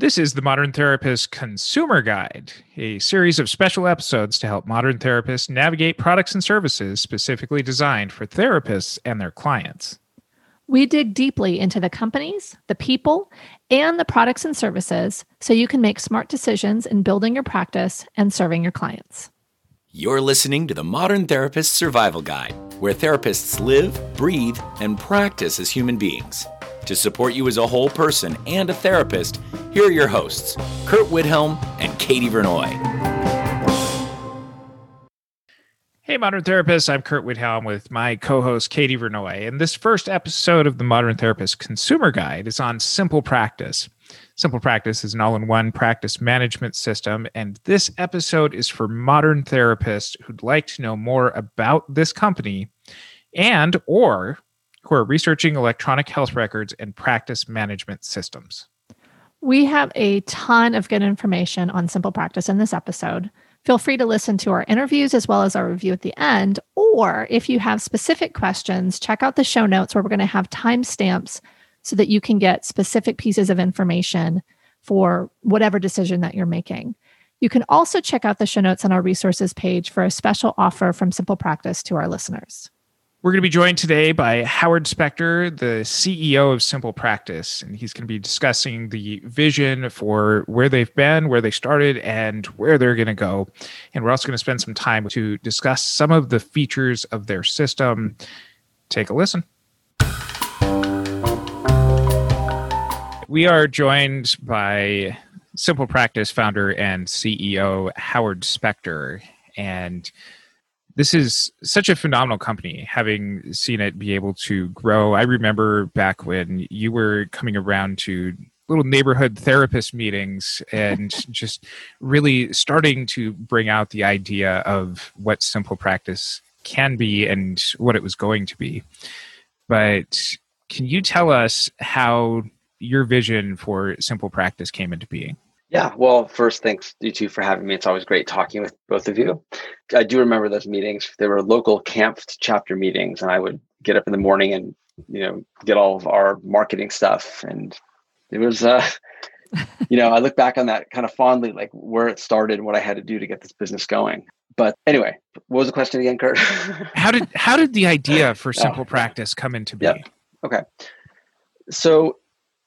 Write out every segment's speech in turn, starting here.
This is the Modern Therapist Consumer Guide, a series of special episodes to help modern therapists navigate products and services specifically designed for therapists and their clients. We dig deeply into the companies, the people, and the products and services so you can make smart decisions in building your practice and serving your clients. You're listening to the Modern Therapist Survival Guide, where therapists live, breathe, and practice as human beings. To support you as a whole person and a therapist, here are your hosts, Curt Widhalm and Katie Vernoy. Hey, Modern Therapists, I'm Curt Widhalm with my co host, Katie Vernoy. And this first episode of the Modern Therapist Consumer Guide is on Simple Practice. Simple Practice is an all in one practice management system. And this episode is for modern therapists who'd like to know more about this company and or who are researching electronic health records and practice management systems. We have a ton of good information on simple practice in this episode. Feel free to listen to our interviews as well as our review at the end. Or if you have specific questions, check out the show notes where we're going to have timestamps so that you can get specific pieces of information for whatever decision that you're making. You can also check out the show notes on our resources page for a special offer from Simple Practice to our listeners. We're going to be joined today by Howard Spector, the CEO of Simple Practice, and he's going to be discussing the vision for where they've been, where they started, and where they're going to go. And we're also going to spend some time to discuss some of the features of their system. Take a listen. We are joined by Simple Practice founder and CEO Howard Spector. And this is such a phenomenal company having seen it be able to grow. I remember back when you were coming around to little neighborhood therapist meetings and just really starting to bring out the idea of what simple practice can be and what it was going to be. But can you tell us how your vision for simple practice came into being yeah, well, first, thanks you two for having me. It's always great talking with both of you. I do remember those meetings. They were local CAMFT chapter meetings, and I would get up in the morning and you know get all of our marketing stuff, and it was, uh, you know, I look back on that kind of fondly, like where it started and what I had to do to get this business going. But anyway, what was the question again, Curt? how did how did the idea for Simple oh, Practice come into being? Yep. Okay, so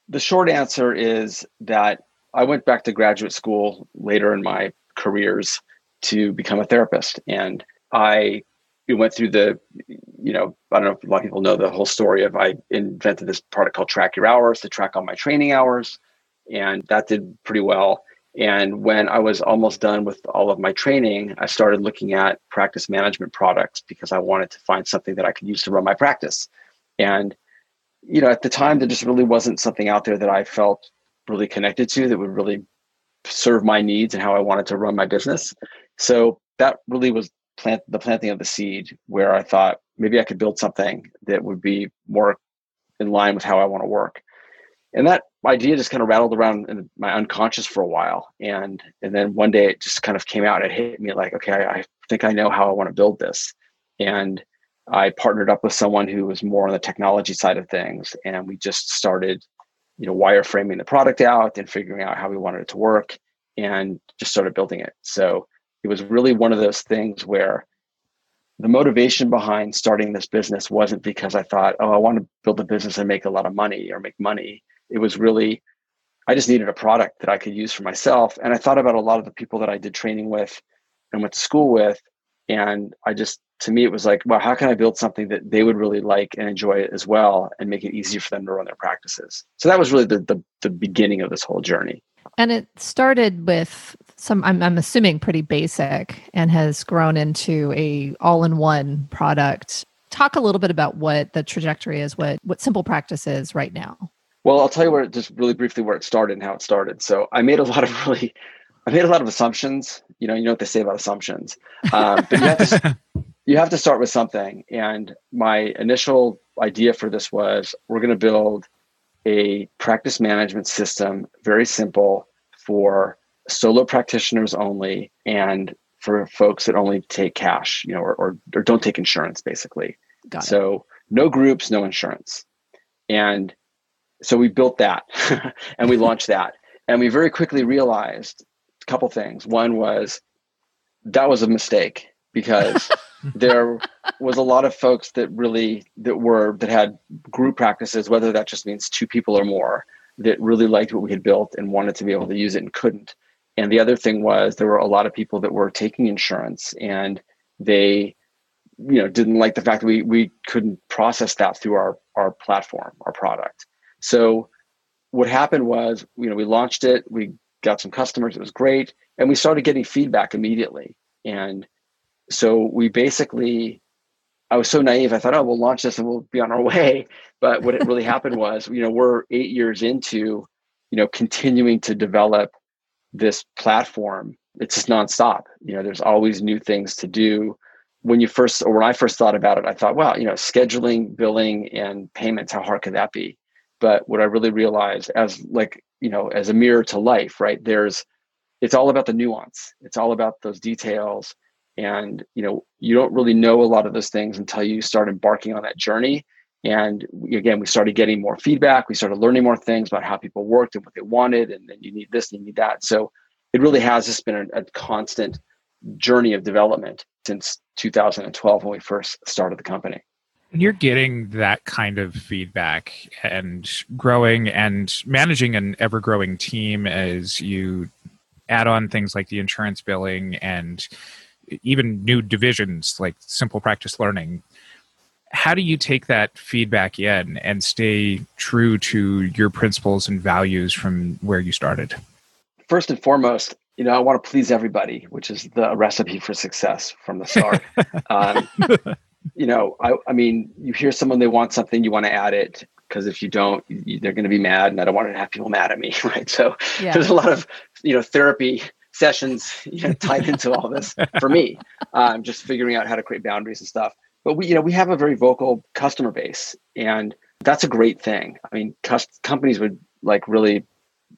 the short answer is that I went back to graduate school later in my careers to become a therapist. And I went through the, you know, I don't know if a lot of people know the whole story of I invented this product called Track Your Hours to track all my training hours. And that did pretty well. And when I was almost done with all of my training, I started looking at practice management products because I wanted to find something that I could use to run my practice. And, you know, at the time, there just really wasn't something out there that I felt really connected to that would really serve my needs and how I wanted to run my business. So that really was plant the planting of the seed where I thought maybe I could build something that would be more in line with how I want to work. And that idea just kind of rattled around in my unconscious for a while. And and then one day it just kind of came out. It hit me like, okay, I, I think I know how I want to build this. And I partnered up with someone who was more on the technology side of things. And we just started you know wireframing the product out and figuring out how we wanted it to work and just started building it. So it was really one of those things where the motivation behind starting this business wasn't because i thought oh i want to build a business and make a lot of money or make money. It was really i just needed a product that i could use for myself. And i thought about a lot of the people that i did training with and went to school with and i just to me it was like well how can i build something that they would really like and enjoy it as well and make it easier for them to run their practices? So that was really the the, the beginning of this whole journey. And it started with some I'm, I'm assuming pretty basic and has grown into a all-in-one product. Talk a little bit about what the trajectory is what what simple practice is right now. Well i'll tell you where it just really briefly where it started and how it started. So i made a lot of really i made a lot of assumptions you know you know what they say about assumptions um, but you have to you have to start with something. And my initial idea for this was we're going to build a practice management system, very simple for solo practitioners only and for folks that only take cash, you know, or, or, or don't take insurance basically. Got so it. no groups, no insurance. And so we built that and we launched that. And we very quickly realized a couple things. One was that was a mistake because there was a lot of folks that really that were that had group practices, whether that just means two people or more, that really liked what we had built and wanted to be able to use it and couldn't. And the other thing was there were a lot of people that were taking insurance and they you know didn't like the fact that we we couldn't process that through our our platform, our product. So what happened was, you know, we launched it, we got some customers, it was great, and we started getting feedback immediately. And so we basically I was so naive. I thought, oh, we'll launch this and we'll be on our way. But what it really happened was, you know, we're eight years into, you know, continuing to develop this platform. It's just nonstop. You know, there's always new things to do. When you first, or when I first thought about it, I thought, well, you know, scheduling, billing, and payments, how hard could that be? But what I really realized as like, you know, as a mirror to life, right? There's, it's all about the nuance. It's all about those details. And you know you don't really know a lot of those things until you start embarking on that journey. And we, again we started getting more feedback. We started learning more things about how people worked and what they wanted. And then you need this and you need that. So it really has just been a, a constant journey of development since 2012 when we first started the company and you're getting that kind of feedback and growing and managing an ever growing team as you add on things like the insurance billing and even new divisions like simple practice learning how do you take that feedback in and stay true to your principles and values from where you started? First and foremost you know i want to please everybody which is the recipe for success from the start. Um, you know I, I mean you hear someone they want something you want to add it because if you don't you, they're going to be mad and i don't want to have people mad at me right so yeah. there's a lot of you know therapy sessions you know, tied into all this for me. Um, just figuring out how to create boundaries and stuff. But we, you know, we have a very vocal customer base, and that's a great thing. I mean, cus- companies would like really,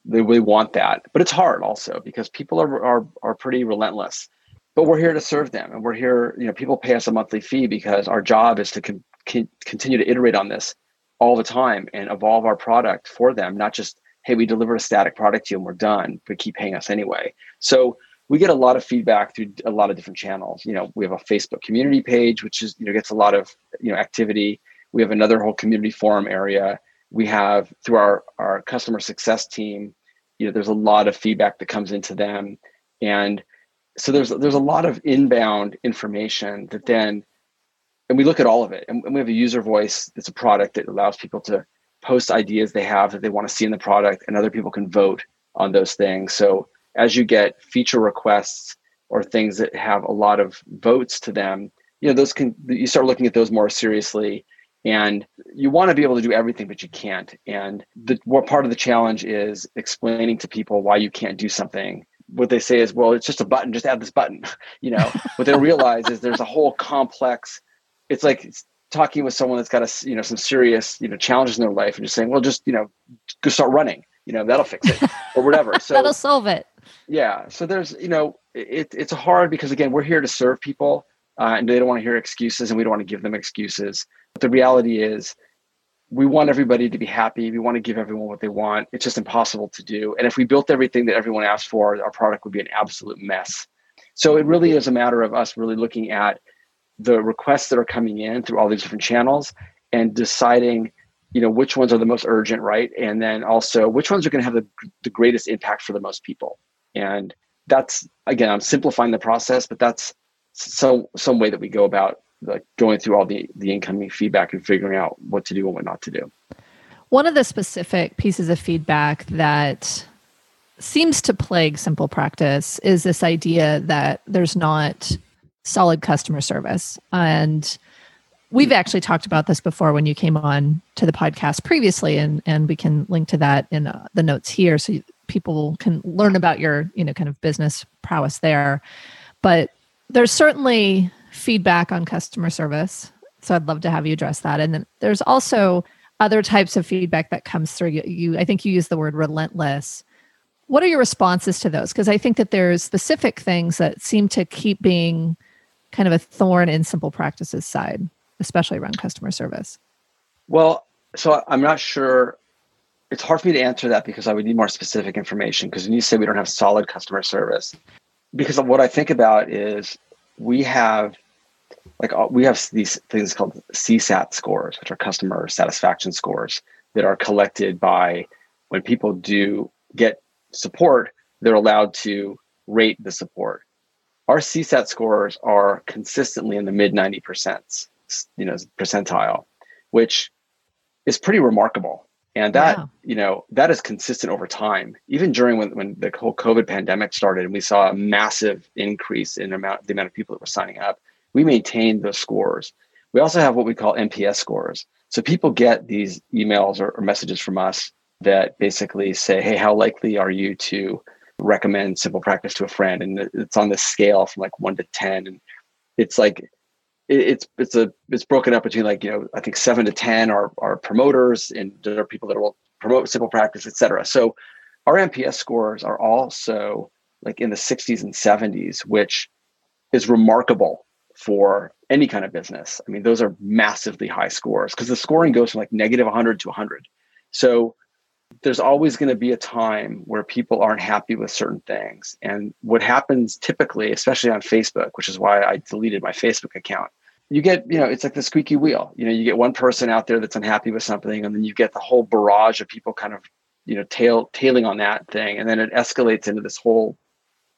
they really want that, but it's hard also because people are are are pretty relentless. But we're here to serve them, and we're here. You know, people pay us a monthly fee because our job is to con- con- continue to iterate on this all the time and evolve our product for them, not just hey, we delivered a static product to you and we're done, but keep paying us anyway. So we get a lot of feedback through a lot of different channels. You know, we have a Facebook community page, which is, you know, gets a lot of, you know, activity. We have another whole community forum area. We have through our, our customer success team, you know, there's a lot of feedback that comes into them. And so there's there's a lot of inbound information that then and we look at all of it and, and we have a user voice that's a product that allows people to post ideas they have that they want to see in the product and other people can vote on those things. So as you get feature requests or things that have a lot of votes to them you know those can you start looking at those more seriously and you want to be able to do everything but you can't. And the what part of the challenge is explaining to people why you can't do something what they say is well it's just a button just add this button you know? What they realize is there's a whole complex it's like talking with someone that's got a you know some serious you know challenges in their life and just saying well just you know go start running you know that'll fix it or whatever. So that'll solve it. Yeah so there's you know it, it's hard because again we're here to serve people uh, and they don't want to hear excuses and we don't want to give them excuses. But the reality is we want everybody to be happy. We want to give everyone what they want. It's just impossible to do. And if we built everything that everyone asked for our product would be an absolute mess. So it really is a matter of us really looking at the requests that are coming in through all these different channels and deciding you know which ones are the most urgent right? And then also which ones are going to have the, the greatest impact for the most people. And that's again i'm simplifying the process but that's some some way that we go about like going through all the the incoming feedback and figuring out what to do and what not to do one of the specific pieces of feedback that seems to plague simple practice is this idea that there's not solid customer service. And we've actually talked about this before when you came on to the podcast previously, and and we can link to that in uh, the notes here, so people can learn about your you know kind of business prowess there. But there's certainly feedback on customer service, so I'd love to have you address that. And then there's also other types of feedback that comes through. You, you I think you use the word relentless. What are your responses to those? Because I think that there's specific things that seem to keep being kind of a thorn in simple practices side, especially around customer service? Well, so I'm not sure it's hard for me to answer that because I would need more specific information. Because when you say we don't have solid customer service, because what I think about is we have like uh, we have these things called CSAT scores, which are customer satisfaction scores that are collected by when people do get support, they're allowed to rate the support. Our CSAT scores are consistently in the mid 90%, you know, percentile, which is pretty remarkable. And that, yeah. you know, that is consistent over time. Even during when, when the whole COVID pandemic started and we saw a massive increase in amount the amount of people that were signing up, we maintain those scores. We also have what we call NPS scores. So people get these emails or, or messages from us that basically say, hey, how likely are you to recommend simple practice to a friend? And it's on this scale from like one to 10. And it's like, it's it's a it's broken up between like you know I think seven to ten are are promoters and there are people that will promote simple practice, etc. So our NPS scores are also like in the 60s and 70s, which is remarkable for any kind of business. I mean, those are massively high scores because the scoring goes from like negative 100 to 100. So there's always going to be a time where people aren't happy with certain things. And what happens typically, especially on Facebook, which is why I deleted my Facebook account, you get, you know, it's like the squeaky wheel. You know, you get one person out there that's unhappy with something, and then you get the whole barrage of people kind of, you know, tail tailing on that thing. And then it escalates into this whole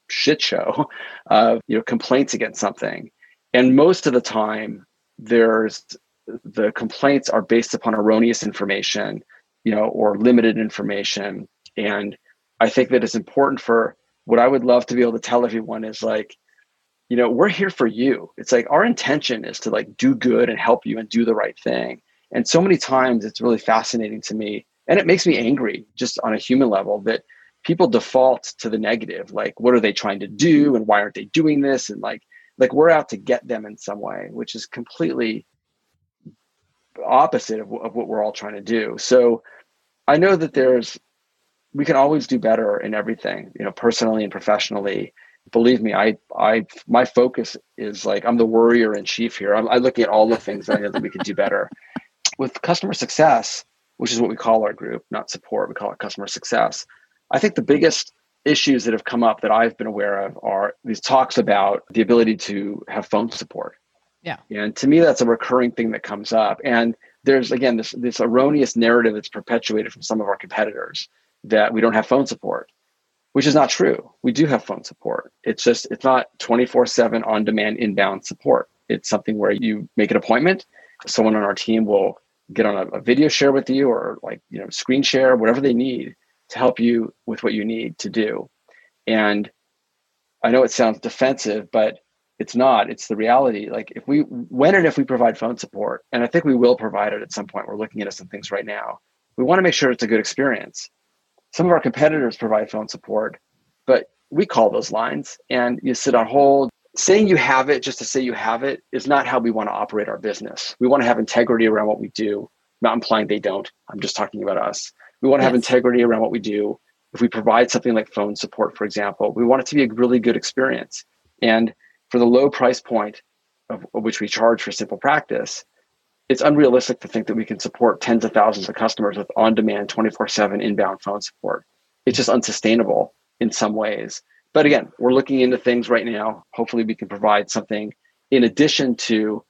shit show of, you know, complaints against something. And most of the time, there's the complaints are based upon erroneous information you know, or limited information. And I think that it's important for what I would love to be able to tell everyone is like, you know, we're here for you. It's like our intention is to like do good and help you and do the right thing. And so many times it's really fascinating to me and it makes me angry just on a human level that people default to the negative like what are they trying to do and why aren't they doing this and like like we're out to get them in some way which is completely opposite of, of what we're all trying to do. So I know that there's, we can always do better in everything, you know, personally and professionally. Believe me, I, I, my focus is like I'm the worrier in chief here. I'm, I'm looking at all the things that I know that we could do better. With customer success, which is what we call our group, not support, we call it customer success. I think the biggest issues that have come up that I've been aware of are these talks about the ability to have phone support. Yeah. And to me, that's a recurring thing that comes up. And there's again this this erroneous narrative that's perpetuated from some of our competitors that we don't have phone support, which is not true. We do have phone support. It's just it's not 24/7 on demand inbound support. It's something where you make an appointment, someone on our team will get on a, a video share with you or like, you know, screen share, whatever they need to help you with what you need to do. And I know it sounds defensive, but it's not. It's the reality. Like if we when and if we provide phone support and i think we will provide it at some point we're looking at some things right now we want to make sure it's a good experience. Some of our competitors provide phone support but we call those lines and you sit on hold. Saying you have it just to say you have it is not how we want to operate our business. We want to have integrity around what we do not implying they don't. I'm just talking about us we want to yes. have integrity around what we do if we provide something like phone support for example we want it to be a really good experience and for the low price point of, of which we charge for simple practice, it's unrealistic to think that we can support tens of thousands of customers with on-demand 24/7 inbound phone support. It's just unsustainable in some ways. But again, we're looking into things right now. Hopefully, we can provide something in addition to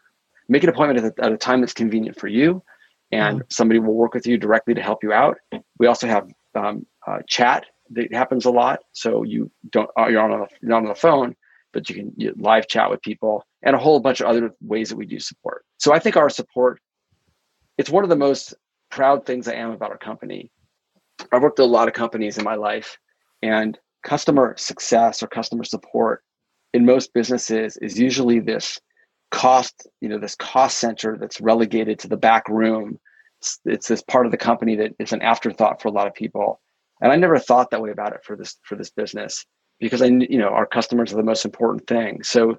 make an appointment at a, at a time that's convenient for you, and somebody will work with you directly to help you out. We also have um, uh, chat that happens a lot, so you don't uh, you're on a, you're not on the phone, but you can you live chat with people and a whole bunch of other ways that we do support. So I think our support, it's one of the most proud things I am about our company. I've worked at a lot of companies in my life, and customer success or customer support in most businesses is usually this cost, you know, this cost center that's relegated to the back room. It's, it's this part of the company that is an afterthought for a lot of people. And I never thought that way about it for this for this business because I, you know, our customers are the most important thing. So,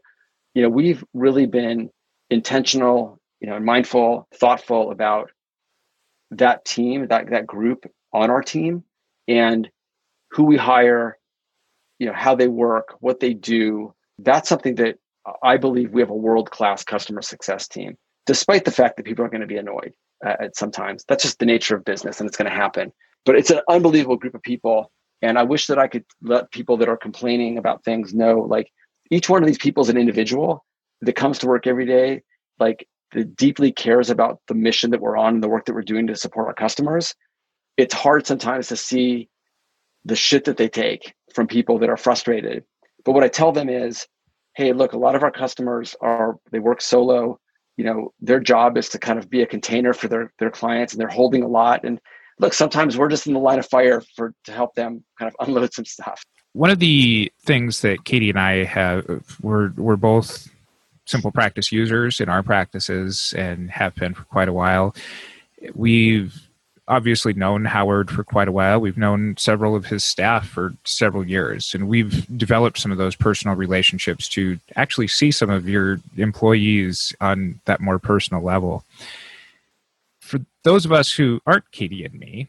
you know, we've really been intentional, you know, mindful, thoughtful about that team, that that group on our team, and who we hire, you know, how they work, what they do. That's something that I believe we have a world class customer success team. Despite the fact that people are going to be annoyed uh, at sometimes, that's just the nature of business, and it's going to happen. but it's an unbelievable group of people. And I wish that I could let people that are complaining about things know like each one of these people is an individual that comes to work every day, like that deeply cares about the mission that we're on and the work that we're doing to support our customers. It's hard sometimes to see the shit that they take from people that are frustrated. But what I tell them is, hey, look, a lot of our customers are they work solo. You know, their job is to kind of be a container for their their clients and they're holding a lot. And look, sometimes we're just in the line of fire for to help them kind of unload some stuff. One of the things that Katie and I have we're we're both simple practice users in our practices and have been for quite a while. We've obviously known Howard for quite a while. We've known several of his staff for several years, and we've developed some of those personal relationships to actually see some of your employees on that more personal level. For those of us who aren't Katie and me,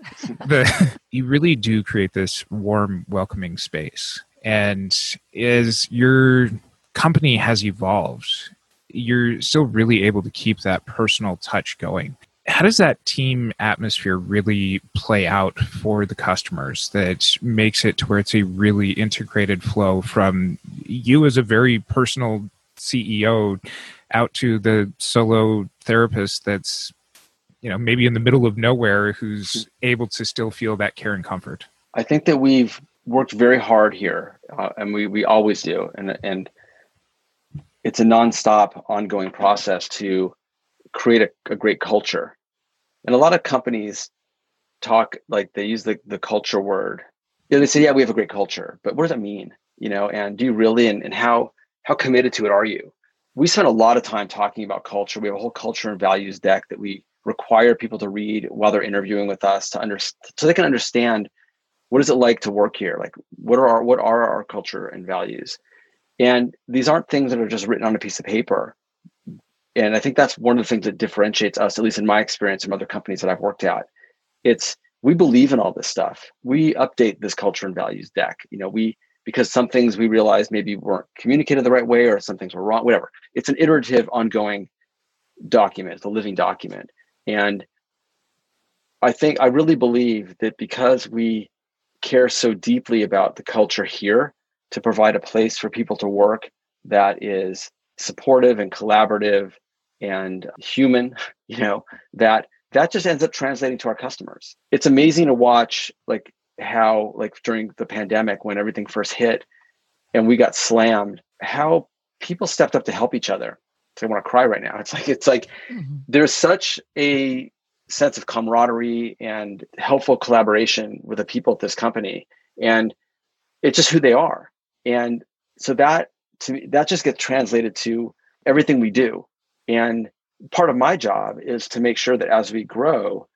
the, you really do create this warm, welcoming space. And as your company has evolved, you're still really able to keep that personal touch going how does that team atmosphere really play out for the customers that makes it to where it's a really integrated flow from you as a very personal CEO out to the solo therapist that's you know maybe in the middle of nowhere who's able to still feel that care and comfort? I think that we've worked very hard here uh, and we we always do. And and it's a nonstop ongoing process to create a, a great culture. And a lot of companies talk like they use the, the culture word. You know, they say, yeah, we have a great culture, but what does that mean? You know, and do you really and, and how how committed to it are you? We spend a lot of time talking about culture. We have a whole culture and values deck that we require people to read while they're interviewing with us to understand so they can understand what is it like to work here? Like what are our what are our culture and values? And these aren't things that are just written on a piece of paper and i think that's one of the things that differentiates us at least in my experience from other companies that i've worked at. It's we believe in all this stuff. We update this culture and values deck. You know we because some things we realized maybe weren't communicated the right way or some things were wrong whatever. It's an iterative ongoing document. It's a living document. And i think i really believe that because we care so deeply about the culture here to provide a place for people to work that is supportive and collaborative and human you know that that just ends up translating to our customers. It's amazing to watch like how like during the pandemic when everything first hit and we got slammed how people stepped up to help each other. So i want to cry right now it's like it's like mm-hmm. there's such a sense of camaraderie and helpful collaboration with the people at this company and it's just who they are. And so that to me that just gets translated to everything we do and part of my job is to make sure that as we grow,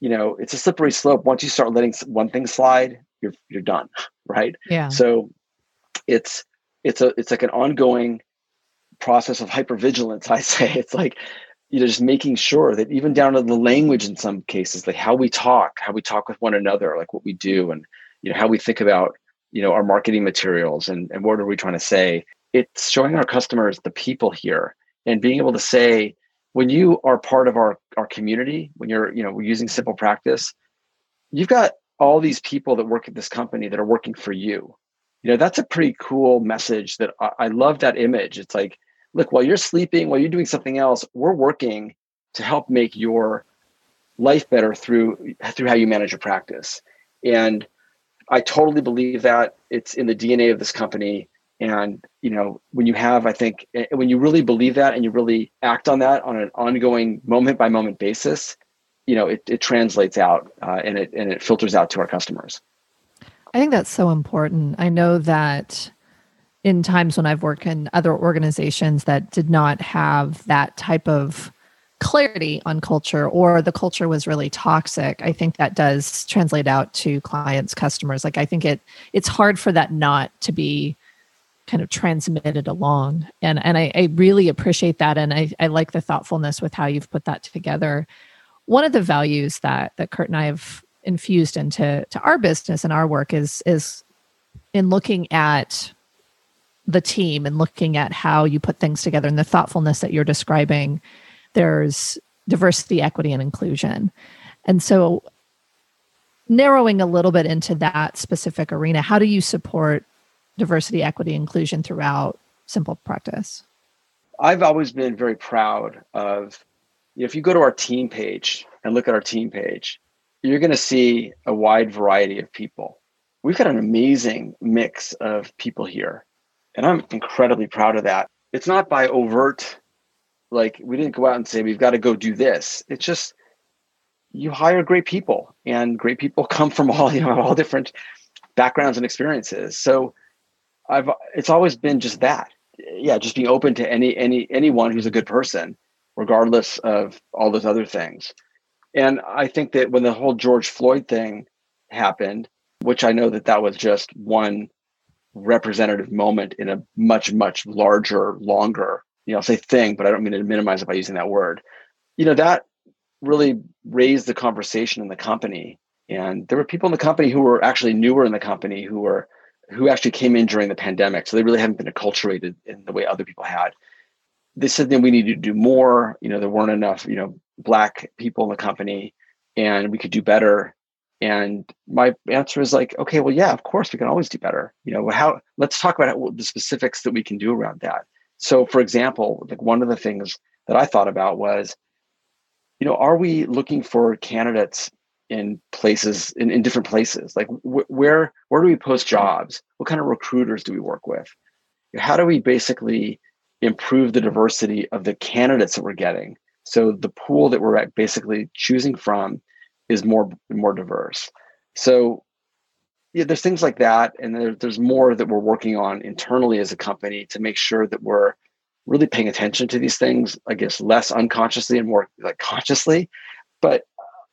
you know, it's a slippery slope. Once you start letting one thing slide, you're you're done, right? Yeah. So it's it's a it's like an ongoing process of hypervigilance. I say it's like you know just making sure that even down to the language in some cases, like how we talk, how we talk with one another, like what we do, and you know how we think about you know our marketing materials and and what are we trying to say. It's showing our customers the people here and being able to say when you are part of our our community when you're you know we're using simple practice you've got all these people that work at this company that are working for you. You know that's a pretty cool message that I, I love that image. It's like look while you're sleeping while you're doing something else we're working to help make your life better through through how you manage your practice. And i totally believe that it's in the dna of this company and you know when you have i think eh, when you really believe that and you really act on that on an ongoing moment by moment basis you know it, it translates out uh, and it and it filters out to our customers. I think that's so important. I know that in times when i've worked in other organizations that did not have that type of clarity on culture or the culture was really toxic i think that does translate out to clients customers. Like i think it it's hard for that not to be kind of transmitted along. And and I, I, really appreciate that. And I, I like the thoughtfulness with how you've put that together. One of the values that that curt and i have infused into to our business and our work is is in looking at the team and looking at how you put things together and the thoughtfulness that you're describing there's diversity equity and inclusion. And so narrowing a little bit into that specific arena, how do you support diversity, equity, inclusion throughout Simple Practice? I've always been very proud of, you know, if you go to our team page and look at our team page, you're going to see a wide variety of people. We've got an amazing mix of people here, and I'm incredibly proud of that. It's not by overt, like we didn't go out and say we've got to go do this. It's just you hire great people, and great people come from all you know all different backgrounds and experiences. So I've it's always been just that yeah, just being open to any any anyone who's a good person, regardless of all those other things. And I think that when the whole George Floyd thing happened, which I know that that was just one representative moment in a much much larger, longer, you know, I'll say thing, but I don't mean to minimize it by using that word. You know, that really raised the conversation in the company. And there were people in the company who were actually newer in the company who were who actually came in during the pandemic. So they really haven't been acculturated in the way other people had. They said that we needed to do more. You know, there weren't enough, you know, black people in the company and we could do better. And my answer is like, okay, well, yeah, of course we can always do better. You know, how let's talk about how, the specifics that we can do around that. So for example, like one of the things that I thought about was, you know, are we looking for candidates in places in, in different places. Like wh- where where do we post jobs? What kind of recruiters do we work with? How do we basically improve the diversity of the candidates that we're getting? So the pool that we're basically choosing from is more more diverse. So yeah there's things like that and there, there's more that we're working on internally as a company to make sure that we're really paying attention to these things i guess less unconsciously and more like consciously. But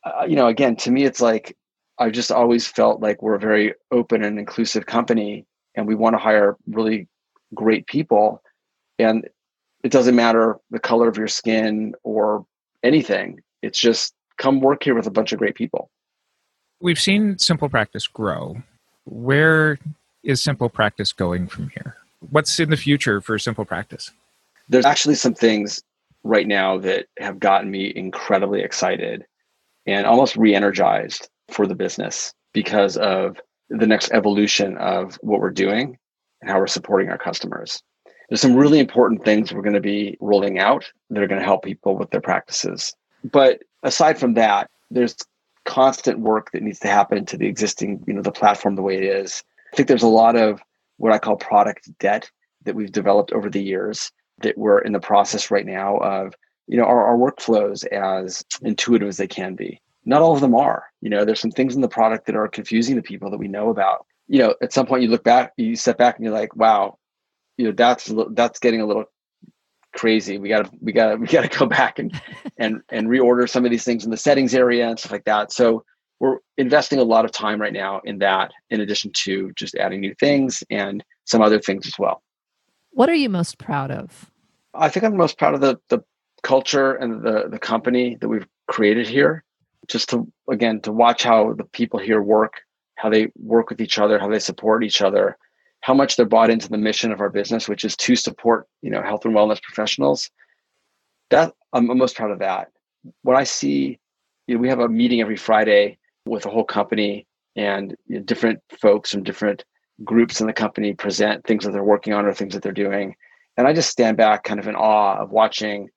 uh, you know, again, to me, it's like I've just always felt like we're a very open and inclusive company, and we want to hire really great people. And it doesn't matter the color of your skin or anything. It's just come work here with a bunch of great people. We've seen Simple Practice grow. Where is Simple Practice going from here? What's in the future for Simple Practice? There's actually some things right now that have gotten me incredibly excited and almost re-energized for the business because of the next evolution of what we're doing and how we're supporting our customers. There's some really important things we're going to be rolling out that are going to help people with their practices. But aside from that, there's constant work that needs to happen to the existing, you know, the platform the way it is. I think there's a lot of what I call product debt that we've developed over the years that we're in the process right now of you know our, our workflows as intuitive as they can be. Not all of them are. You know there's some things in the product that are confusing to people that we know about. You know at some point you look back you step back and you're like wow you know that's that's getting a little crazy. We gotta we gotta we gotta go back and and and reorder some of these things in the settings area and stuff like that. So we're investing a lot of time right now in that in addition to just adding new things and some other things as well. What are you most proud of? I think i'm most proud of the the culture and the the company that we've created here just to again to watch how the people here work how they work with each other how they support each other how much they're bought into the mission of our business which is to support you know health and wellness professionals. That i'm, most proud of that. What i see you know we have a meeting every friday with the whole company and you know, different folks from different groups in the company present things that they're working on or things that they're doing. And i just stand back kind of in awe of watching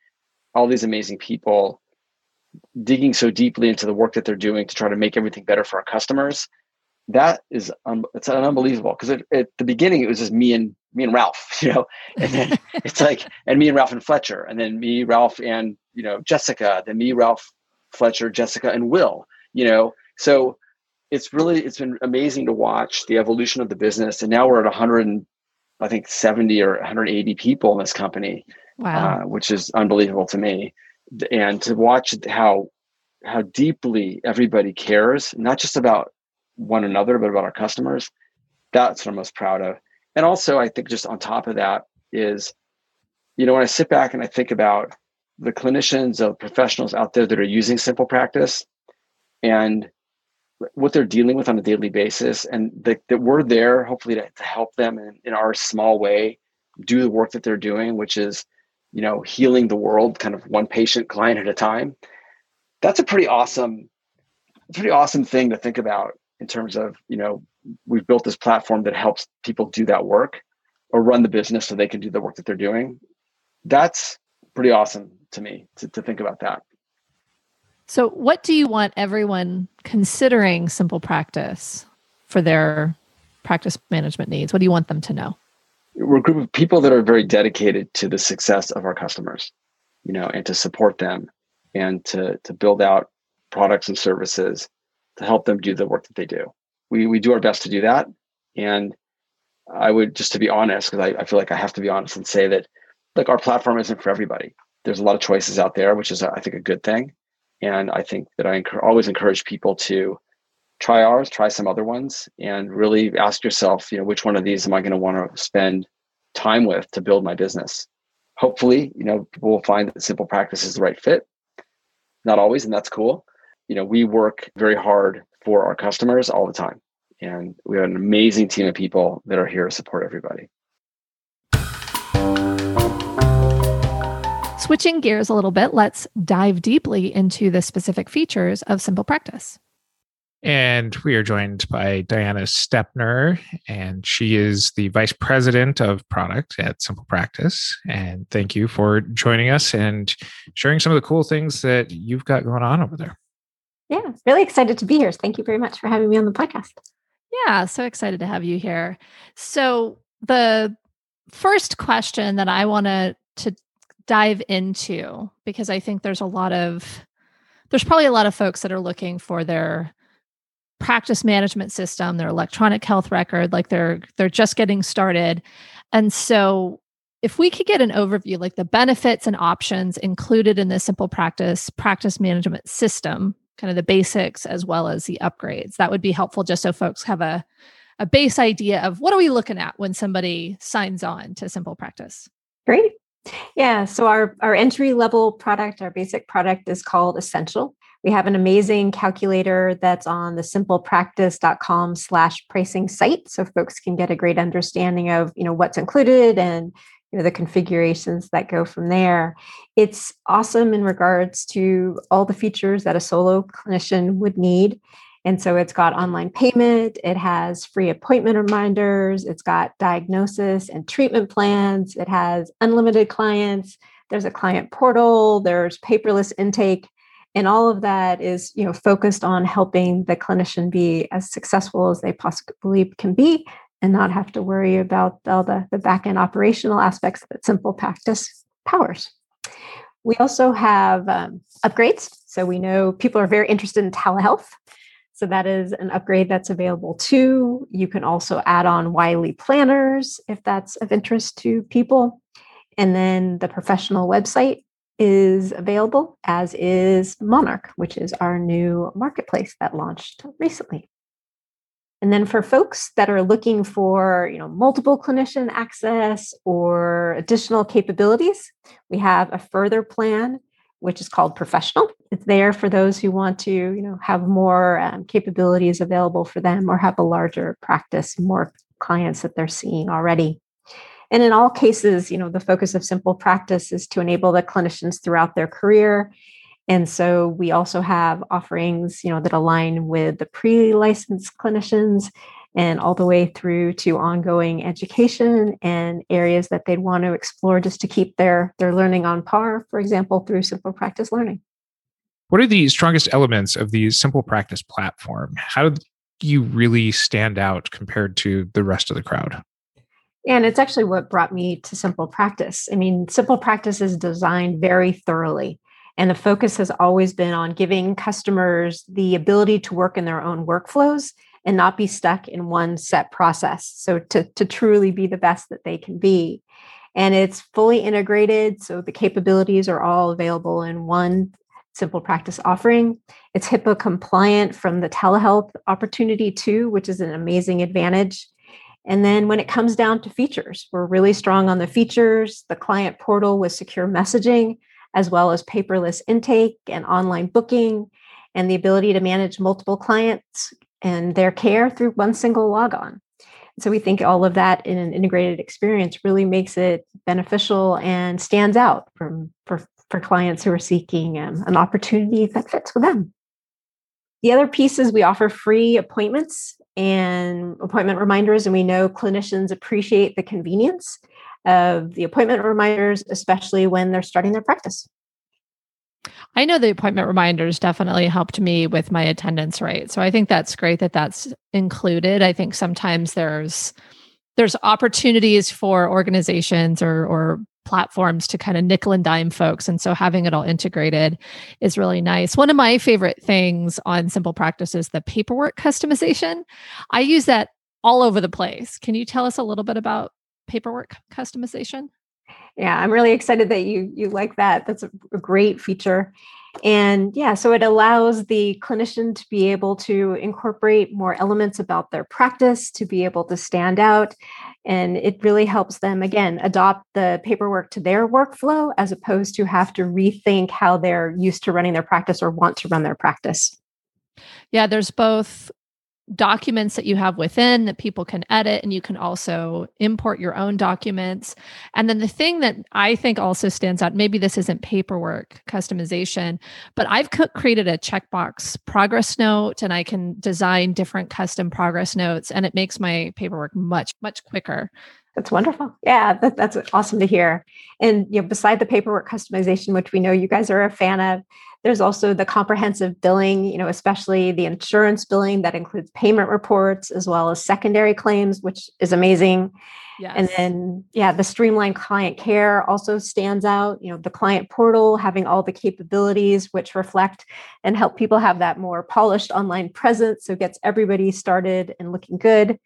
all these amazing people digging so deeply into the work that they're doing to try to make everything better for our customers that is um, it's unbelievable because at the beginning it was just me and me and Ralph, you know, and then it's like and me and Ralph and Fletcher, and then me, Ralph, and you know Jessica, then me, Ralph, Fletcher, Jessica, and Will, you know. So it's really it's been amazing to watch the evolution of the business, and now we're at 100, I think 70 or 180 people in this company, wow. uh, which is unbelievable to me. And to watch how how deeply everybody cares, not just about one another, but about our customers. That's what I'm most proud of. And also, I think just on top of that is, you know, when I sit back and I think about the clinicians, the professionals out there that are using Simple Practice, and what they're dealing with on a daily basis, and that, we're there hopefully to, to help them in, in our small way do the work that they're doing, which is you know, healing the world kind of one patient client at a time. That's a pretty awesome pretty awesome thing to think about in terms of, you know, we've built this platform that helps people do that work or run the business so they can do the work that they're doing. That's pretty awesome to me to, to think about that. So, what do you want everyone considering simple practice for their practice management needs? What do you want them to know? We're a group of people that are very dedicated to the success of our customers, you know, and to support them and to to build out products and services to help them do the work that they do. We we do our best to do that. And I would just to be honest, because I, I feel like I have to be honest and say that like our platform isn't for everybody. There's a lot of choices out there, which is I think a good thing. And I think that I always encourage people to try ours, try some other ones, and really ask yourself, you know, which one of these am I going to want to spend time with to build my business? Hopefully, you know, people will find that simple practice is the right fit. Not always, and that's cool. You know, we work very hard for our customers all the time. And we have an amazing team of people that are here to support everybody. Switching gears a little bit, let's dive deeply into the specific features of Simple Practice. And we are joined by Diana Stepner, and she is the Vice President of Product at Simple Practice. And thank you for joining us and sharing some of the cool things that you've got going on over there. Yeah, really excited to be here. Thank you very much for having me on the podcast. Yeah, so excited to have you here. So, the first question that I want to to dive into because I think there's a lot of there's probably a lot of folks that are looking for their practice management system, their electronic health record, like they're they're just getting started. And so if we could get an overview like the benefits and options included in the simple practice practice management system, kind of the basics as well as the upgrades, that would be helpful just so folks have a a base idea of what are we looking at when somebody signs on to simple practice. Great. Yeah, so our, our entry level product, our basic product is called Essential. We have an amazing calculator that's on the simplepractice.com slash pricing site. So folks can get a great understanding of, you know, what's included and you know, the configurations that go from there. It's awesome in regards to all the features that a solo clinician would need. And so it's got online payment, it has free appointment reminders, it's got diagnosis and treatment plans, it has unlimited clients, there's a client portal, there's paperless intake. And all of that is, you know, focused on helping the clinician be as successful as they possibly can be and not have to worry about all the, the back end operational aspects that simple practice powers. We also have um, upgrades. So we know people are very interested in telehealth. So that is an upgrade that's available too. You can also add on Wiley planners if that's of interest to people. And then the professional website is available, as is Monarch, which is our new marketplace that launched recently. And then for folks that are looking for, you know, multiple clinician access or additional capabilities, we have a further plan which is called professional. It's there for those who want to, you know, have more um, capabilities available for them or have a larger practice, more clients that they're seeing already. And in all cases, you know, the focus of simple practice is to enable the clinicians throughout their career. And so we also have offerings, you know, that align with the pre-licensed clinicians and all the way through to ongoing education and areas that they'd want to explore just to keep their their learning on par for example through simple practice learning. What are the strongest elements of the simple practice platform? How do you really stand out compared to the rest of the crowd? And it's actually what brought me to simple practice. I mean simple practice is designed very thoroughly and the focus has always been on giving customers the ability to work in their own workflows and not be stuck in one set process. So to, to truly be the best that they can be. And it's fully integrated. So the capabilities are all available in one simple practice offering. It's HIPAA compliant from the telehealth opportunity too, which is an amazing advantage. And then when it comes down to features, we're really strong on the features, the client portal with secure messaging, as well as paperless intake and online booking, and the ability to manage multiple clients and their care through one single logon. So we think all of that in an integrated experience really makes it beneficial and stands out from for, for clients who are seeking um, an opportunity that fits with them. The other piece is we offer free appointments and appointment reminders, and we know clinicians appreciate the convenience of the appointment reminders, especially when they're starting their practice. I know the appointment reminders definitely helped me with my attendance rate. So I think that's great that that's included. I think sometimes there's there's opportunities for organizations or or platforms to kind of nickel and dime folks. And so having it all integrated is really nice. One of my favorite things on simple practice is the paperwork customization. I use that all over the place. Can you tell us a little bit about paperwork customization yeah i'm really excited that you you like that. That's a, great feature. And yeah so it allows the clinician to be able to incorporate more elements about their practice to be able to stand out. And it really helps them again adopt the paperwork to their workflow as opposed to have to rethink how they're used to running their practice or want to run their practice. Yeah there's both documents that you have within that people can edit and you can also import your own documents. And then the thing that i think also stands out maybe this isn't paperwork customization but i've created a checkbox progress note and i can design different custom progress notes and it makes my paperwork much much quicker that's wonderful. Yeah, that, that's awesome to hear. And you know, beside the paperwork customization, which we know you guys are a fan of, there's also the comprehensive billing, you know, especially the insurance billing that includes payment reports as well as secondary claims, which is amazing. Yes. And then, yeah, the streamlined client care also stands out. You know, the client portal having all the capabilities which reflect and help people have that more polished online presence. So gets everybody started and looking good.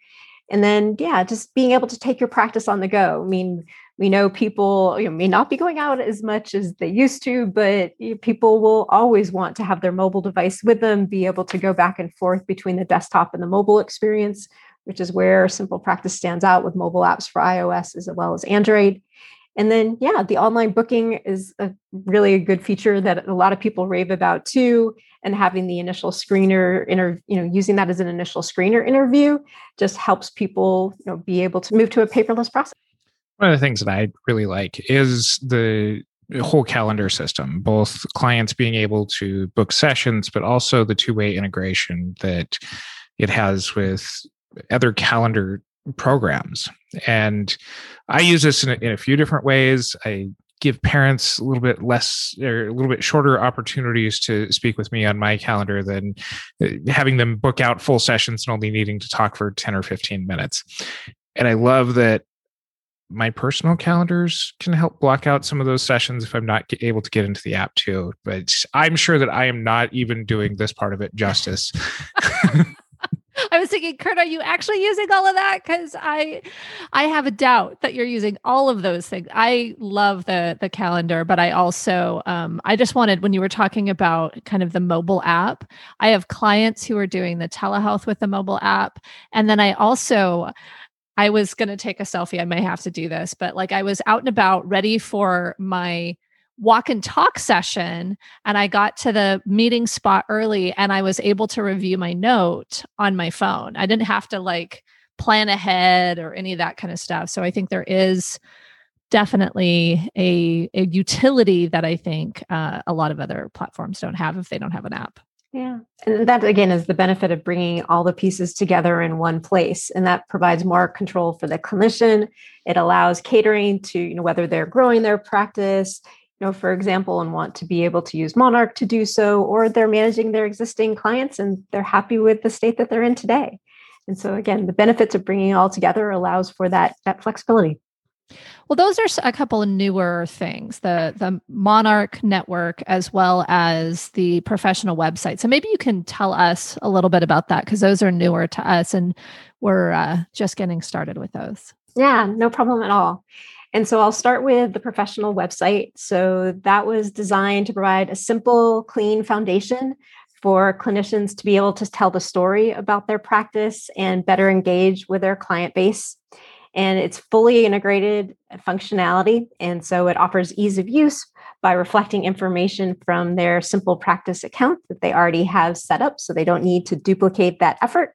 And then, yeah, just being able to take your practice on the go. I mean, we know people you know, may not be going out as much as they used to, but people will always want to have their mobile device with them, be able to go back and forth between the desktop and the mobile experience, which is where Simple Practice stands out with mobile apps for iOS as well as Android. And then, yeah, the online booking is a really a good feature that a lot of people rave about too. And having the initial screener, inter, you know, using that as an initial screener interview just helps people, you know, be able to move to a paperless process. One of the things that I really like is the whole calendar system, both clients being able to book sessions, but also the two way integration that it has with other calendar programs. And I use this in a, in a few different ways. I give parents a little bit less or a little bit shorter opportunities to speak with me on my calendar than uh, having them book out full sessions and only needing to talk for 10 or 15 minutes. And I love that my personal calendars can help block out some of those sessions if I'm not able to get into the app too. But I'm sure that I am not even doing this part of it justice. I was thinking, Curt, are you actually using all of that? Because I, I have a doubt that you're using all of those things. I love the the calendar, but I also, um, I just wanted when you were talking about kind of the mobile app. I have clients who are doing the telehealth with the mobile app, and then I also, I was going to take a selfie. I may have to do this, but like I was out and about ready for my walk and talk session and I got to the meeting spot early and I was able to review my note on my phone. I didn't have to like plan ahead or any of that kind of stuff. So I think there is definitely a, a utility that I think uh, a lot of other platforms don't have if they don't have an app. Yeah. And that again is the benefit of bringing all the pieces together in one place. And that provides more control for the clinician. It allows catering to, you know, whether they're growing their practice, you know, for example, and want to be able to use Monarch to do so, or they're managing their existing clients and they're happy with the state that they're in today. And so again, the benefits of bringing it all together allows for that, that flexibility. Well, those are a couple of newer things the the Monarch network as well as the professional website. So maybe you can tell us a little bit about that because those are newer to us and we're uh, just getting started with those. Yeah, no problem at all. And so I'll start with the professional website. So that was designed to provide a simple, clean foundation for clinicians to be able to tell the story about their practice and better engage with their client base and it's fully integrated functionality. And so it offers ease of use by reflecting information from their simple practice account that they already have set up. So they don't need to duplicate that effort.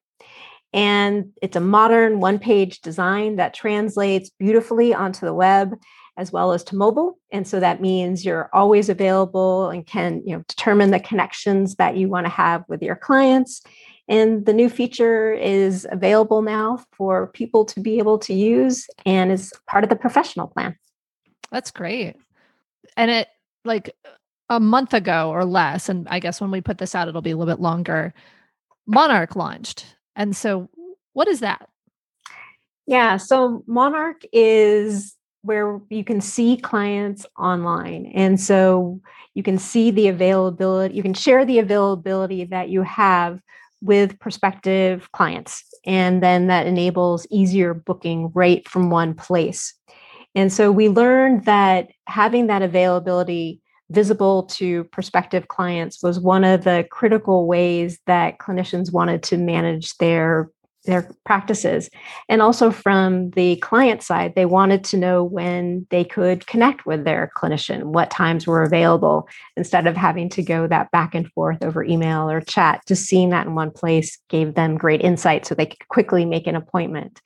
And it's a modern one page design that translates beautifully onto the web as well as to mobile. And so that means you're always available and can, you know, determine the connections that you want to have with your clients. And the new feature is available now for people to be able to use and is part of the professional plan. That's great. And it like a month ago or less, and I guess when we put this out, it'll be a little bit longer. Monarch launched. And so, what is that? Yeah, so Monarch is where you can see clients online. And so you can see the availability, you can share the availability that you have with prospective clients. And then that enables easier booking right from one place. And so we learned that having that availability visible to prospective clients was one of the critical ways that clinicians wanted to manage their their practices. And also from the client side they wanted to know when they could connect with their clinician what times were available instead of having to go that back and forth over email or chat. Just seeing that in one place gave them great insight so they could quickly make an appointment.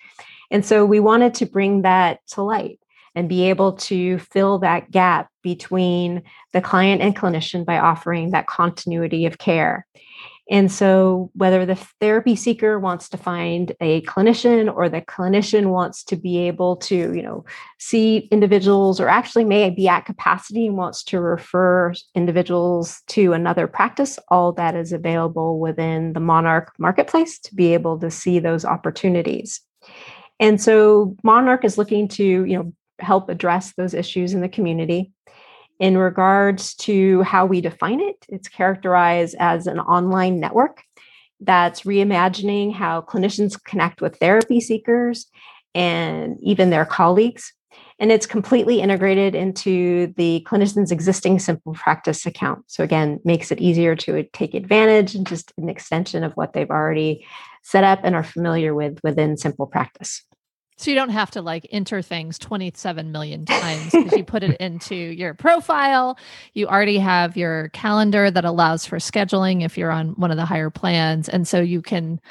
And so we wanted to bring that to light and be able to fill that gap between the client and clinician by offering that continuity of care. And so, whether the therapy seeker wants to find a clinician or the clinician wants to be able to, you know, see individuals or actually may be at capacity and wants to refer individuals to another practice, all that is available within the Monarch marketplace to be able to see those opportunities. And so Monarch is looking to, you know, help address those issues in the community. In regards to how we define it, it's characterized as an online network that's reimagining how clinicians connect with therapy seekers and even their colleagues. And it's completely integrated into the clinician's existing simple practice account. So, again, makes it easier to take advantage and just an extension of what they've already set up and are familiar with within simple practice. So you don't have to like enter things 27 million times because you put it into your profile. You already have your calendar that allows for scheduling if you're on one of the higher plans. And so you can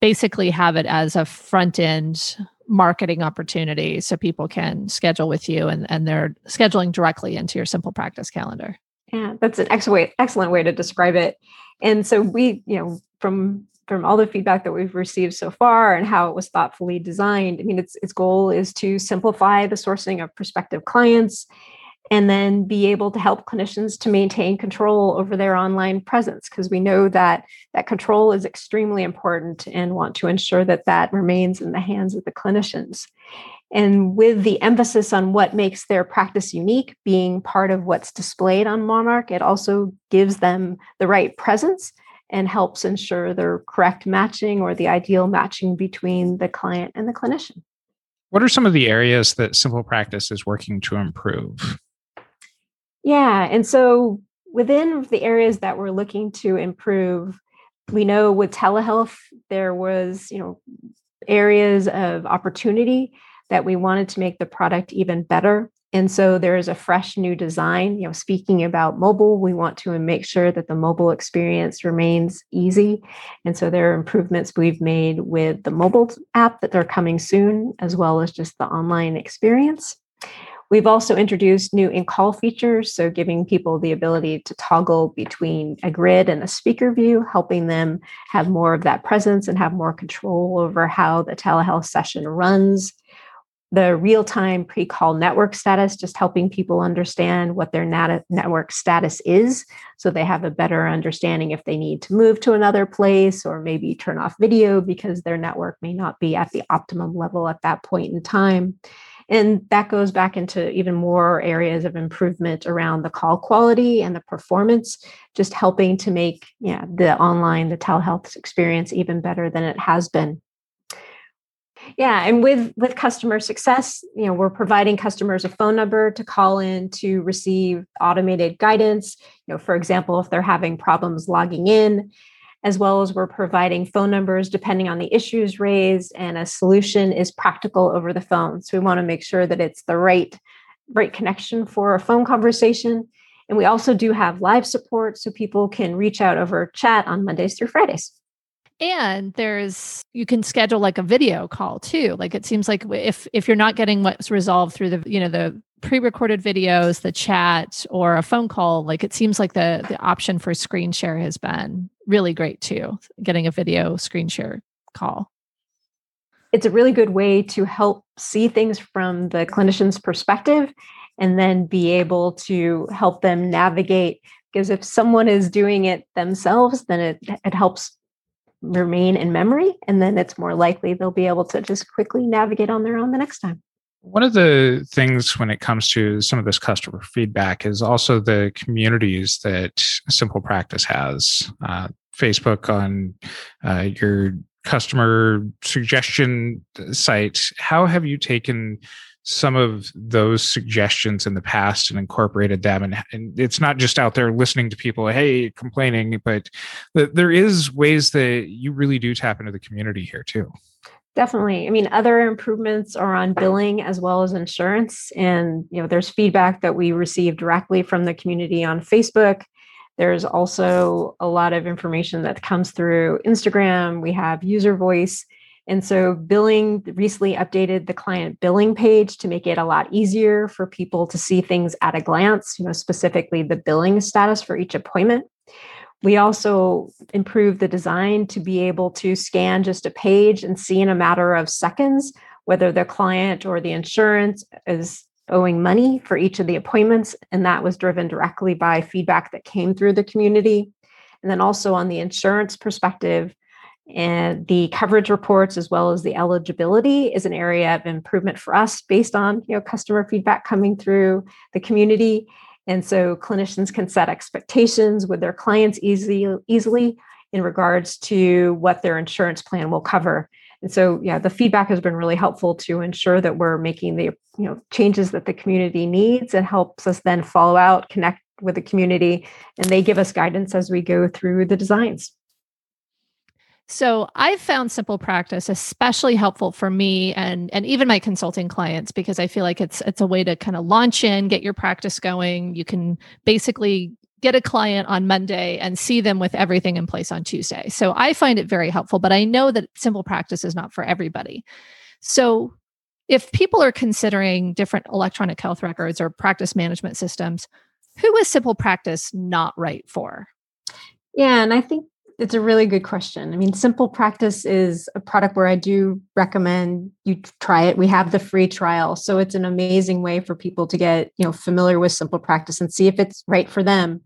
basically have it as a front end marketing opportunity so people can schedule with you and, and they're scheduling directly into your simple practice calendar. Yeah, that's an excellent way, excellent way to describe it. And so we, you know, from from all the feedback that we've received so far and how it was thoughtfully designed, I mean, its its goal is to simplify the sourcing of prospective clients and then be able to help clinicians to maintain control over their online presence because we know that that control is extremely important and want to ensure that that remains in the hands of the clinicians. And with the emphasis on what makes their practice unique being part of what's displayed on monarch it also gives them the right presence and helps ensure the correct matching or the ideal matching between the client and the clinician. What are some of the areas that Simple Practice is working to improve? Yeah, and so within the areas that we're looking to improve, we know with telehealth there was, you know, areas of opportunity that we wanted to make the product even better. And so there is a fresh new design. You know, speaking about mobile, we want to make sure that the mobile experience remains easy. And so there are improvements we've made with the mobile app that are coming soon, as well as just the online experience. We've also introduced new in call features, so giving people the ability to toggle between a grid and a speaker view, helping them have more of that presence and have more control over how the telehealth session runs the real time pre call network status, just helping people understand what their nat- network status is so they have a better understanding if they need to move to another place or maybe turn off video because their network may not be at the optimum level at that point in time. And that goes back into even more areas of improvement around the call quality and the performance, just helping to make yeah, the online, the telehealth experience even better than it has been yeah and with with customer success you know we're providing customers a phone number to call in to receive automated guidance. You know for example if they're having problems logging in as well as we're providing phone numbers depending on the issues raised and a solution is practical over the phone. So we want to make sure that it's the right right connection for a phone conversation. And we also do have live support so people can reach out over chat on mondays through fridays and there's you can schedule like a video call too like it seems like if if you're not getting what's resolved through the you know the pre-recorded videos, the chat, or a phone call, like it seems like the the option for screen share has been really great too. Getting a video screen share call. It's a really good way to help see things from the clinician's perspective and then be able to help them navigate because if someone is doing it themselves then it, it helps remain in memory and then it's more likely they'll be able to just quickly navigate on their own the next time. One of the things when it comes to some of this customer feedback is also the communities that simple practice has. Uh, facebook on uh, your customer suggestion site. How have you taken some of those suggestions in the past and incorporated them. And, and it's not just out there listening to people hey complaining but there is ways that you really do tap into the community here too. Definitely. I mean other improvements are on billing as well as insurance. And you know there's feedback that we receive directly from the community on facebook. There's also a lot of information that comes through instagram. We have user voice and so billing recently updated the client billing page to make it a lot easier for people to see things at a glance, you know, specifically the billing status for each appointment. We also improved the design to be able to scan just a page and see in a matter of seconds whether the client or the insurance is owing money for each of the appointments. And that was driven directly by feedback that came through the community. And then also on the insurance perspective, and the coverage reports as well as the eligibility is an area of improvement for us based on you know customer feedback coming through the community. And so clinicians can set expectations with their clients easily easily in regards to what their insurance plan will cover. And so yeah the feedback has been really helpful to ensure that we're making the you know changes that the community needs. And helps us then follow out connect with the community and they give us guidance as we go through the designs so I've found simple practice especially helpful for me and and even my consulting clients because I feel like it's it's a way to kind of launch in, get your practice going. You can basically get a client on Monday and see them with everything in place on Tuesday. So I find it very helpful, but I know that simple practice is not for everybody. So if people are considering different electronic health records or practice management systems, who is simple practice not right for? Yeah, and I think it's a really good question. I mean, Simple Practice is a product where I do recommend you try it. We have the free trial, so it's an amazing way for people to get, you know, familiar with Simple Practice and see if it's right for them.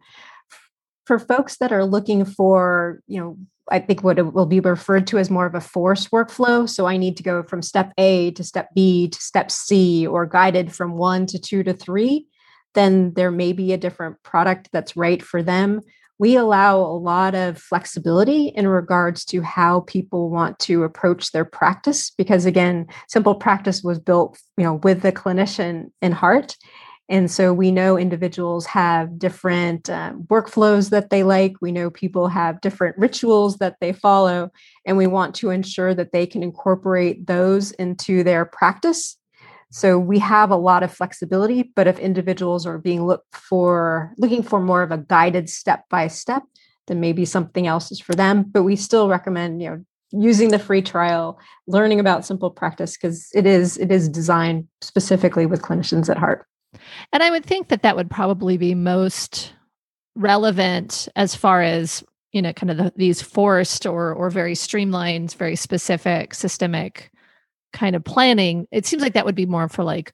For folks that are looking for, you know, I think what it will be referred to as more of a forced workflow. So I need to go from step A to step B to step C or guided from 1 to 2 to 3, then there may be a different product that's right for them we allow a lot of flexibility in regards to how people want to approach their practice because again simple practice was built you know with the clinician in heart. And so we know individuals have different uh, workflows that they like. We know people have different rituals that they follow and we want to ensure that they can incorporate those into their practice so we have a lot of flexibility, but if individuals are being looked for looking for more of a guided step by step, then maybe something else is for them. But we still recommend, you know, using the free trial, learning about simple practice because it is it is designed specifically with clinicians at heart. And I would think that that would probably be most relevant as far as you know kind of the, these forced or or very streamlined very specific systemic kind of planning, it seems like that would be more for like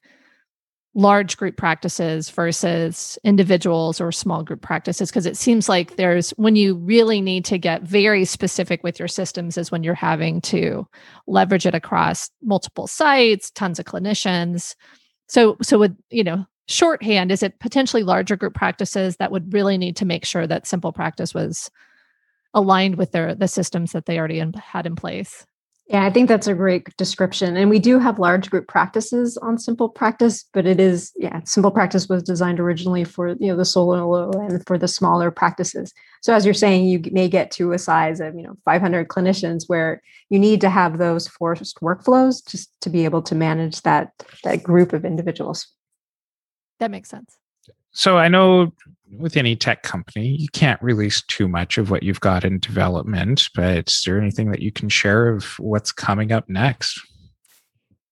large group practices versus individuals or small group practices because it seems like there's when you really need to get very specific with your systems is when you're having to leverage it across multiple sites tons of clinicians. So so with you know shorthand is it potentially larger group practices that would really need to make sure that simple practice was aligned with their the systems that they already in, had in place yeah, I think that's a great description. And we do have large group practices on Simple Practice, but it is, yeah, Simple Practice was designed originally for, you know, the solo and for the smaller practices. So as you're saying, you may get to a size of, you know, 500 clinicians where you need to have those forced workflows just to be able to manage that that group of individuals. That makes sense. So I know with any tech company, you can't release too much of what you've got in development, but is there anything that you can share of what's coming up next?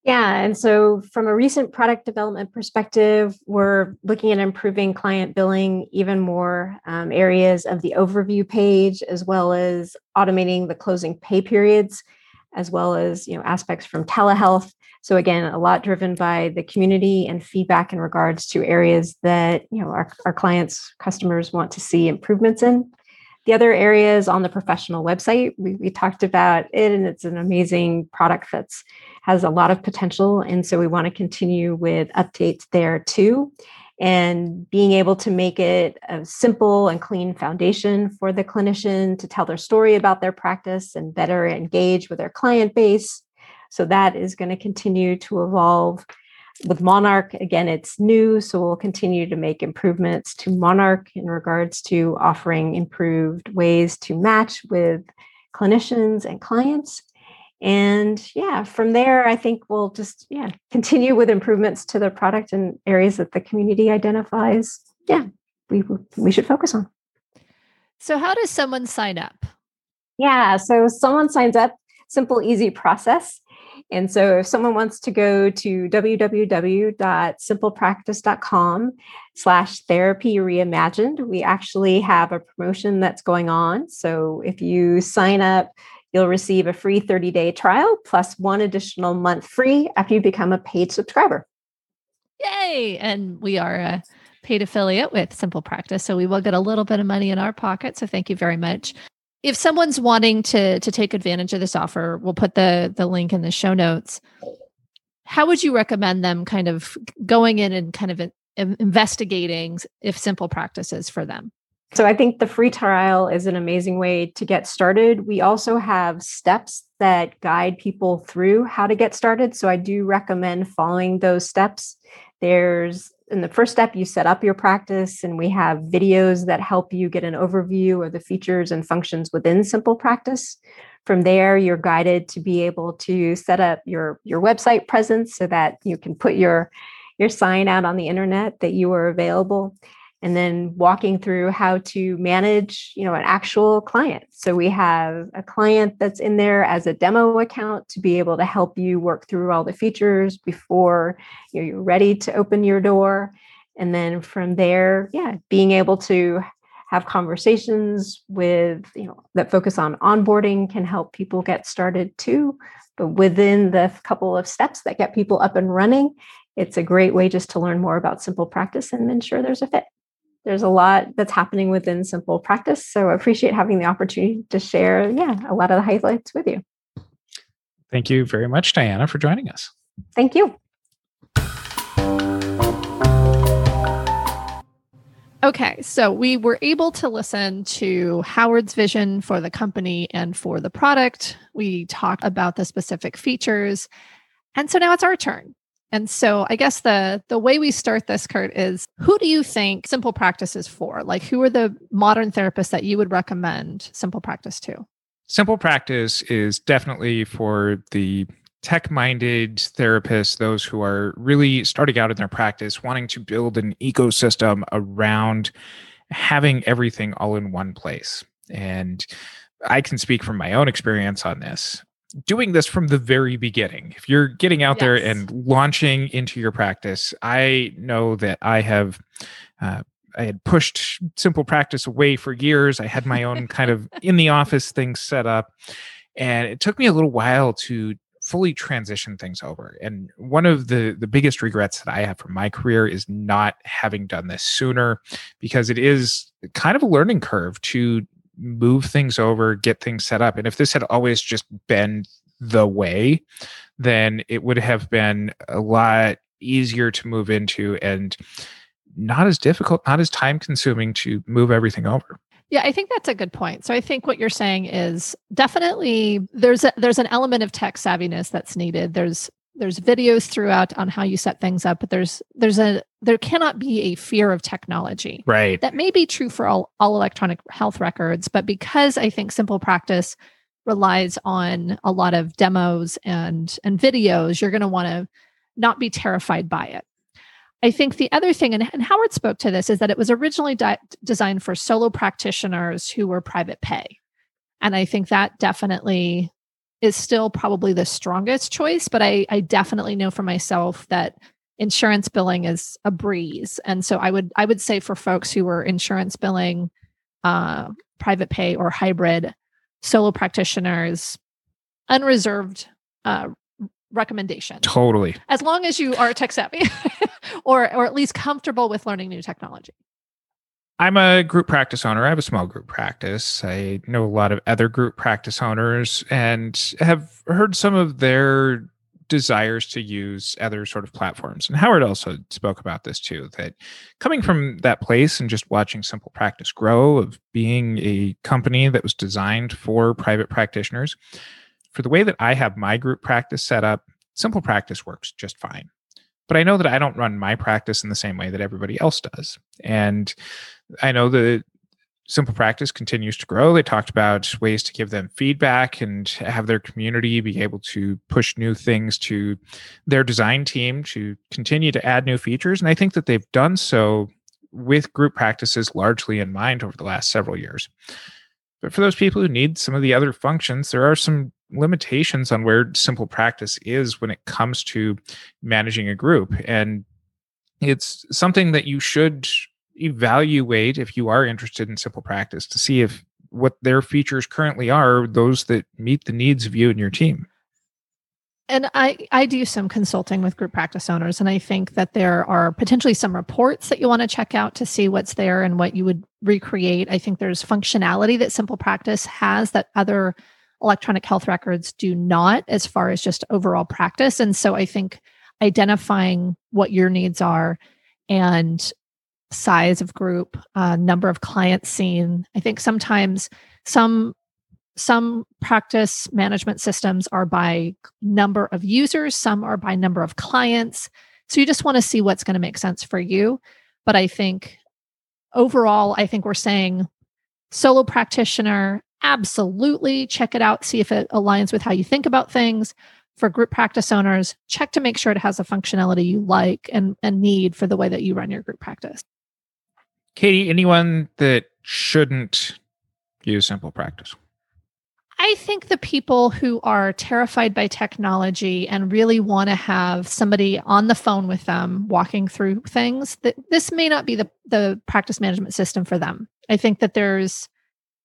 Yeah. And so, from a recent product development perspective, we're looking at improving client billing even more um, areas of the overview page, as well as automating the closing pay periods, as well as you know aspects from telehealth. So again, a lot driven by the community and feedback in regards to areas that you know our, our clients, customers want to see improvements in. The other areas on the professional website, we, we talked about it, and it's an amazing product that's has a lot of potential. And so we want to continue with updates there too. And being able to make it a simple and clean foundation for the clinician to tell their story about their practice and better engage with their client base. So that is going to continue to evolve with Monarch, again, it's new, so we'll continue to make improvements to Monarch in regards to offering improved ways to match with clinicians and clients. And yeah, from there, I think we'll just yeah continue with improvements to the product in areas that the community identifies. Yeah, we we should focus on. So, how does someone sign up? Yeah, so someone signs up. Simple, easy process. And so if someone wants to go to www.simplepractice.com slash therapy reimagined, we actually have a promotion that's going on. So if you sign up, you'll receive a free 30 day trial plus one additional month free after you become a paid subscriber. Yay! And we are a paid affiliate with Simple Practice. So we will get a little bit of money in our pocket. So thank you very much if someone's wanting to to take advantage of this offer, we'll put the the link in the show notes. How would you recommend them kind of going in and kind of investigating if simple practices for them? So I think the free trial is an amazing way to get started. We also have steps that guide people through how to get started. So I do recommend following those steps. There's in the first step, you set up your practice, and we have videos that help you get an overview of the features and functions within Simple Practice. From there, you're guided to be able to set up your, your website presence so that you can put your, your sign out on the internet that you are available and then walking through how to manage you know an actual client. So we have a client that's in there as a demo account to be able to help you work through all the features before you're ready to open your door. And then from there yeah being able to have conversations with you know that focus on onboarding can help people get started too. But within the couple of steps that get people up and running it's a great way just to learn more about simple practice and ensure there's a fit there's a lot that's happening within simple practice so i appreciate having the opportunity to share yeah a lot of the highlights with you thank you very much diana for joining us thank you Okay, so we were able to listen to Howard's vision for the company and for the product. We talked about the specific features. And so now it's our turn. And so I guess the the way we start this Curt is who do you think simple practice is for? Like who are the modern therapists that you would recommend simple practice to? Simple practice is definitely for the tech minded therapists, those who are really starting out in their practice, wanting to build an ecosystem around having everything all in one place. And I can speak from my own experience on this doing this from the very beginning. If you're getting out yes. there and launching into your practice, I know that I have. Uh, I had pushed simple practice away for years. I had my own kind of in the office things set up. And it took me a little while to fully transition things over. And one of the the biggest regrets that I have from my career is not having done this sooner because it is kind of a learning curve to move things over, get things set up. And if this had always just been the way, then it would have been a lot easier to move into and not as difficult, not as time consuming to move everything over. Yeah, I think that's a good point. So I think what you're saying is definitely there's a, there's an element of tech savviness that's needed. There's there's videos throughout on how you set things up but there's there's a there cannot be a fear of technology. Right. That may be true for all, all electronic health records but because i think simple practice relies on a lot of demos and and videos you're going to want to not be terrified by it. I think the other thing and, and howard spoke to this is that it was originally di- designed for solo practitioners who were private pay. And i think that definitely is still probably the strongest choice, but I, I definitely know for myself that insurance billing is a breeze. And so I would I would say for folks who are insurance billing, uh, private pay or hybrid, solo practitioners, unreserved uh, recommendation. Totally. As long as you are tech savvy or or at least comfortable with learning new technology. I'm a group practice owner. I have a small group practice. I know a lot of other group practice owners and have heard some of their desires to use other sort of platforms. And Howard also spoke about this too that coming from that place and just watching Simple Practice grow, of being a company that was designed for private practitioners, for the way that I have my group practice set up, Simple Practice works just fine. But I know that I don't run my practice in the same way that everybody else does. And I know that Simple Practice continues to grow. They talked about ways to give them feedback and have their community be able to push new things to their design team to continue to add new features. And I think that they've done so with group practices largely in mind over the last several years. But for those people who need some of the other functions, there are some limitations on where simple practice is when it comes to managing a group. And it's something that you should evaluate if you are interested in simple practice to see if what their features currently are those that meet the needs of you and your team. And I, I do some consulting with group practice owners and i think that there are potentially some reports that you want to check out to see what's there and what you would recreate. I think there's functionality that simple practice has that other electronic health records do not as far as just overall practice. And so i think identifying what your needs are and size of group, uh, number of clients seen. I think sometimes some some practice management systems are by number of users, some are by number of clients. So you just want to see what's going to make sense for you. But I think overall, I think we're saying solo practitioner, absolutely check it out, see if it aligns with how you think about things. For group practice owners, check to make sure it has the functionality you like and, and need for the way that you run your group practice. Katie, anyone that shouldn't use simple practice? I think the people who are terrified by technology and really want to have somebody on the phone with them walking through things that this may not be the, the practice management system for them. I think that there's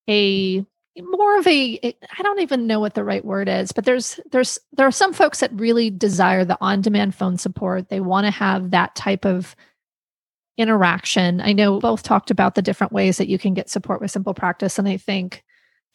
a more of a I don't even know what the right word is, but there's there's there are some folks that really desire the on-demand phone support. They want to have that type of interaction. I know both talked about the different ways that you can get support with simple practice. And I think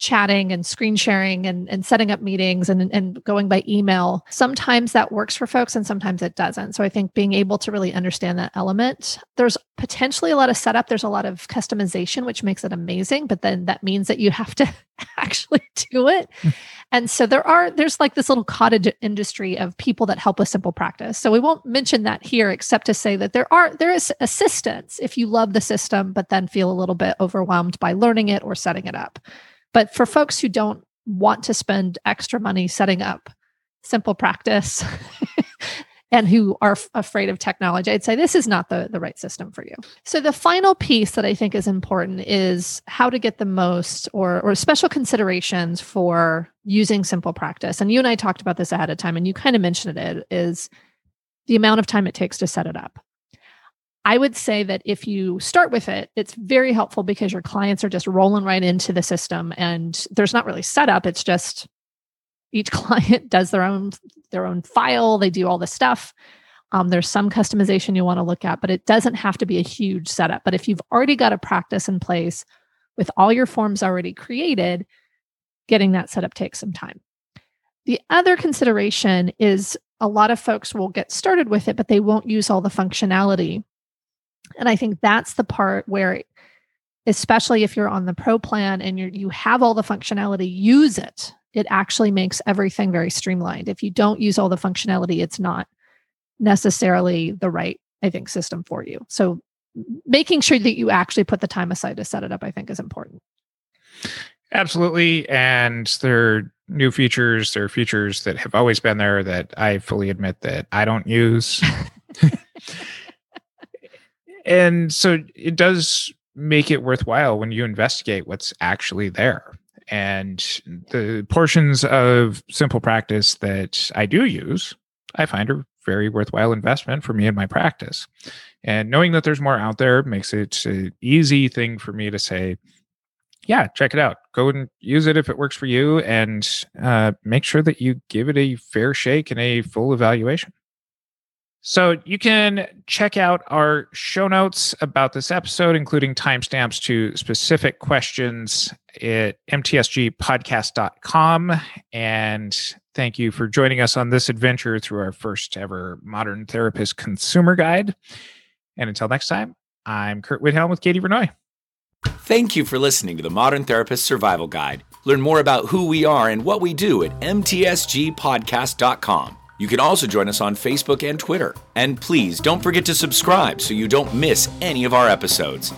chatting and screen sharing and, and setting up meetings and, and going by email, sometimes that works for folks and sometimes it doesn't. So I think being able to really understand that element, there's potentially a lot of setup, there's a lot of customization, which makes it amazing. But then that means that you have to actually do it. Hmm. and so there are, there's like this little cottage industry of people that help with simple practice. So we won't mention that here, except to say that there are, there is assistance if you love the system, but then feel a little bit overwhelmed by learning it or setting it up. But for folks who don't want to spend extra money setting up simple practice and who are f- afraid of technology, I'd say this is not the, the right system for you. So, the final piece that I think is important is how to get the most or, or special considerations for using simple practice. And you and I talked about this ahead of time, and you kind of mentioned it is the amount of time it takes to set it up. I would say that if you start with it, it's very helpful because your clients are just rolling right into the system and there's not really setup. It's just each client does their own their own file, they do all the stuff. Um, there's some customization you want to look at, but it doesn't have to be a huge setup. But if you've already got a practice in place with all your forms already created, getting that set up takes some time. The other consideration is a lot of folks will get started with it, but they won't use all the functionality. And I think that's the part where, especially if you're on the pro plan and you you have all the functionality, use it. It actually makes everything very streamlined. If you don't use all the functionality, it's not necessarily the right, I think, system for you. So making sure that you actually put the time aside to set it up, I think, is important. Absolutely. And there are new features. There are features that have always been there that I fully admit that I don't use. and so it does make it worthwhile when you investigate what's actually there And the portions of simple practice that I do use, I find are very worthwhile investment for me in my practice. And knowing that there's more out there makes it an easy thing for me to say, yeah, check it out. Go and use it if it works for you, and uh, make sure that you give it a fair shake and a full evaluation. So you can check out our show notes about this episode, including timestamps to specific questions at mtsgpodcast.com. And thank you for joining us on this adventure through our first ever Modern Therapist Consumer Guide. And until next time, I'm Curt Widhalm with Katie Vernoy. Thank you for listening to the Modern Therapist Survival Guide. Learn more about who we are and what we do at mtsgpodcast.com. You can also join us on Facebook and Twitter. And please don't forget to subscribe so you don't miss any of our episodes.